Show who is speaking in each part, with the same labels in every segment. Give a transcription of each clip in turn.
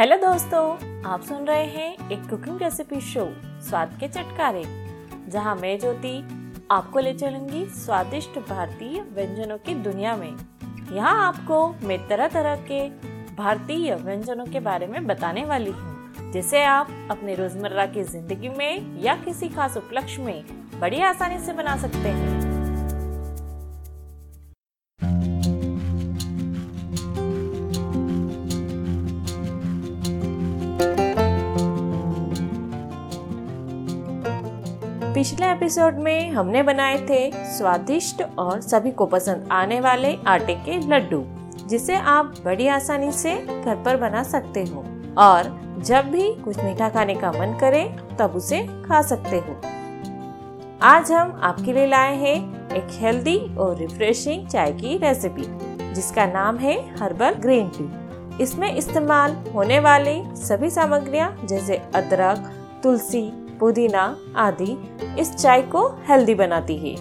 Speaker 1: Hello दोस्तों, आप सुन रहे हैं एक कुकिंग रेसिपी शो स्वाद के चटकारे, जहाँ मैं, ज्योति, आपको ले चलूँगी स्वादिष्ट भारतीय व्यंजनों की दुनिया में। यहाँ आपको मैं तरह तरह के भारतीय व्यंजनों के बारे में बताने वाली हूँ, जिसे आप अपने रोज़मर्रा की ज़िंदगी में या किसी खास उपलक्ष्य में बड़ी आसानी से बना सकते हैं। पिछले एपिसोड में हमने बनाए थे स्वादिष्ट और सभी को पसंद आने वाले आटे के लड्डू, जिसे आप बड़ी आसानी से घर पर बना सकते हो। और जब भी कुछ मीठा खाने का मन करे, तब उसे खा सकते हो। आज हम आपके लिए लाए हैं एक हेल्दी और रिफ्रेशिंग चाय की रेसिपी जिसका नाम है हर्बल ग्रीन टी। इसमें इस्तेमाल होने वाले सभी सामग्रियाँ, जैसे अदरक, तुलसी पुदीना आदि इस चाय को हेल्दी बनाती है।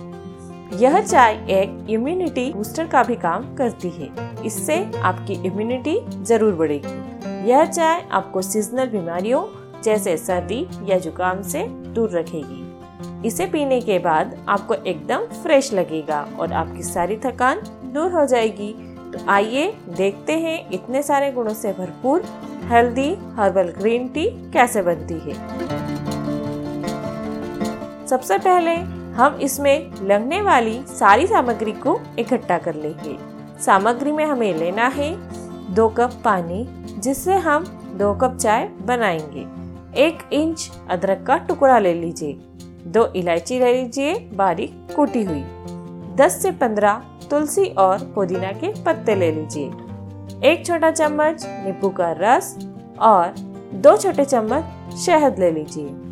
Speaker 1: यह चाय एक इम्यूनिटी बूस्टर का भी काम करती है। इससे आपकी इम्यूनिटी ज़रूर बढ़ेगी। यह चाय आपको सीजनल बीमारियों जैसे सर्दी या जुकाम से दूर रखेगी। इसे पीने के बाद आपको एकदम फ्रेश लगेगा और आपकी सारी थकान दूर हो जाएगी। तो आइए देखते हैं इतने सारे गुणों से भरपूर हेल्दी हर्बल ग्रीन टी कैसे बनती है। सबसे पहले हम इसमें लगने वाली सारी सामग्री को इकट्ठा कर लेंगे। सामग्री में हमें लेना है दो कप पानी, जिससे हम दो कप चाय बनाएँगे। एक इंच अदरक का टुकड़ा ले लीजिए। दो इलायची ले लीजिए, बारीक कूटी हुई। 10 से 15 तुलसी और पुदीना के पत्ते ले लीजिए। एक छोटा चम्मच नींबू का रस और दो छोटे चम्मच शहद ले लीजिए।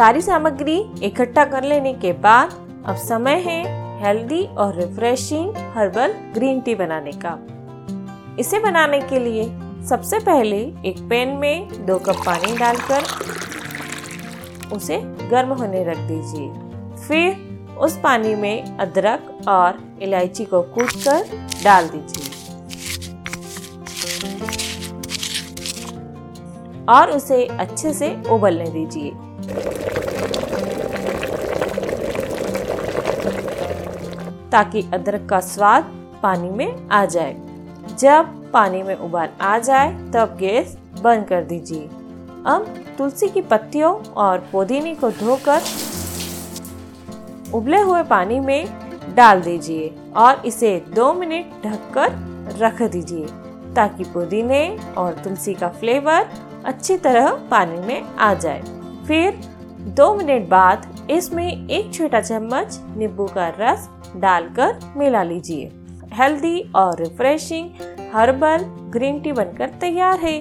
Speaker 1: सारी सामग्री इकट्ठा कर लेने के बाद अब समय है हेल्दी और रिफ्रेशिंग हर्बल ग्रीन टी बनाने का। इसे बनाने के लिए सबसे पहले एक पैन में दो कप पानी डालकर उसे गर्म होने रख दीजिए। फिर उस पानी में अदरक और इलायची को कूट कर डाल दीजिए। और उसे अच्छे से उबलने दीजिए। ताकि अदरक का स्वाद पानी में आ जाए। जब पानी में उबाल आ जाए, तब गैस बंद कर दीजिए। अब तुलसी की पत्तियों और पुदीने को धोकर उबले हुए पानी में डाल दीजिए और इसे दो मिनट ढककर रख दीजिए ताकि पुदीने और तुलसी का फ्लेवर अच्छी तरह पानी में आ जाए। फिर दो मिनट बाद इसमें एक छोटा चम्मच नींबू का रस डालकर मिला लीजिए। हेल्दी और रिफ्रेशिंग हर्बल ग्रीन टी बनकर तैयार है।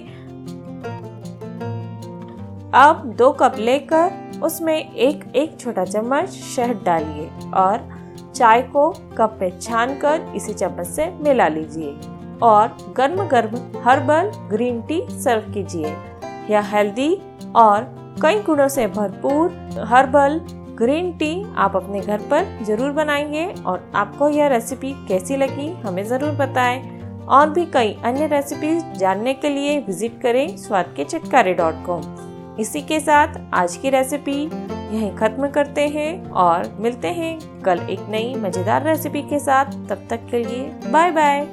Speaker 1: अब दो कप लेकर उसमें एक एक छोटा चम्मच शहद डालिए और चाय को कप में छान कर इसी चम्मच से मिला लीजिए और गर्म गर्म हर्बल ग्रीन टी सर्व कीजिए। यह हेल्दी और कई गुणों से भरपूर हर्बल ग्रीन टी आप अपने घर पर ज़रूर बनाएँगे और आपको यह रेसिपी कैसी लगी हमें ज़रूर बताएँ। और भी कई अन्य रेसिपी जानने के लिए विज़िट करें स्वाद के चटकारे डॉट कॉम इसी के साथ आज की रेसिपी यहीं खत्म करते हैं और मिलते हैं कल एक नई मज़ेदार रेसिपी के साथ। तब तक के लिए बाय बाय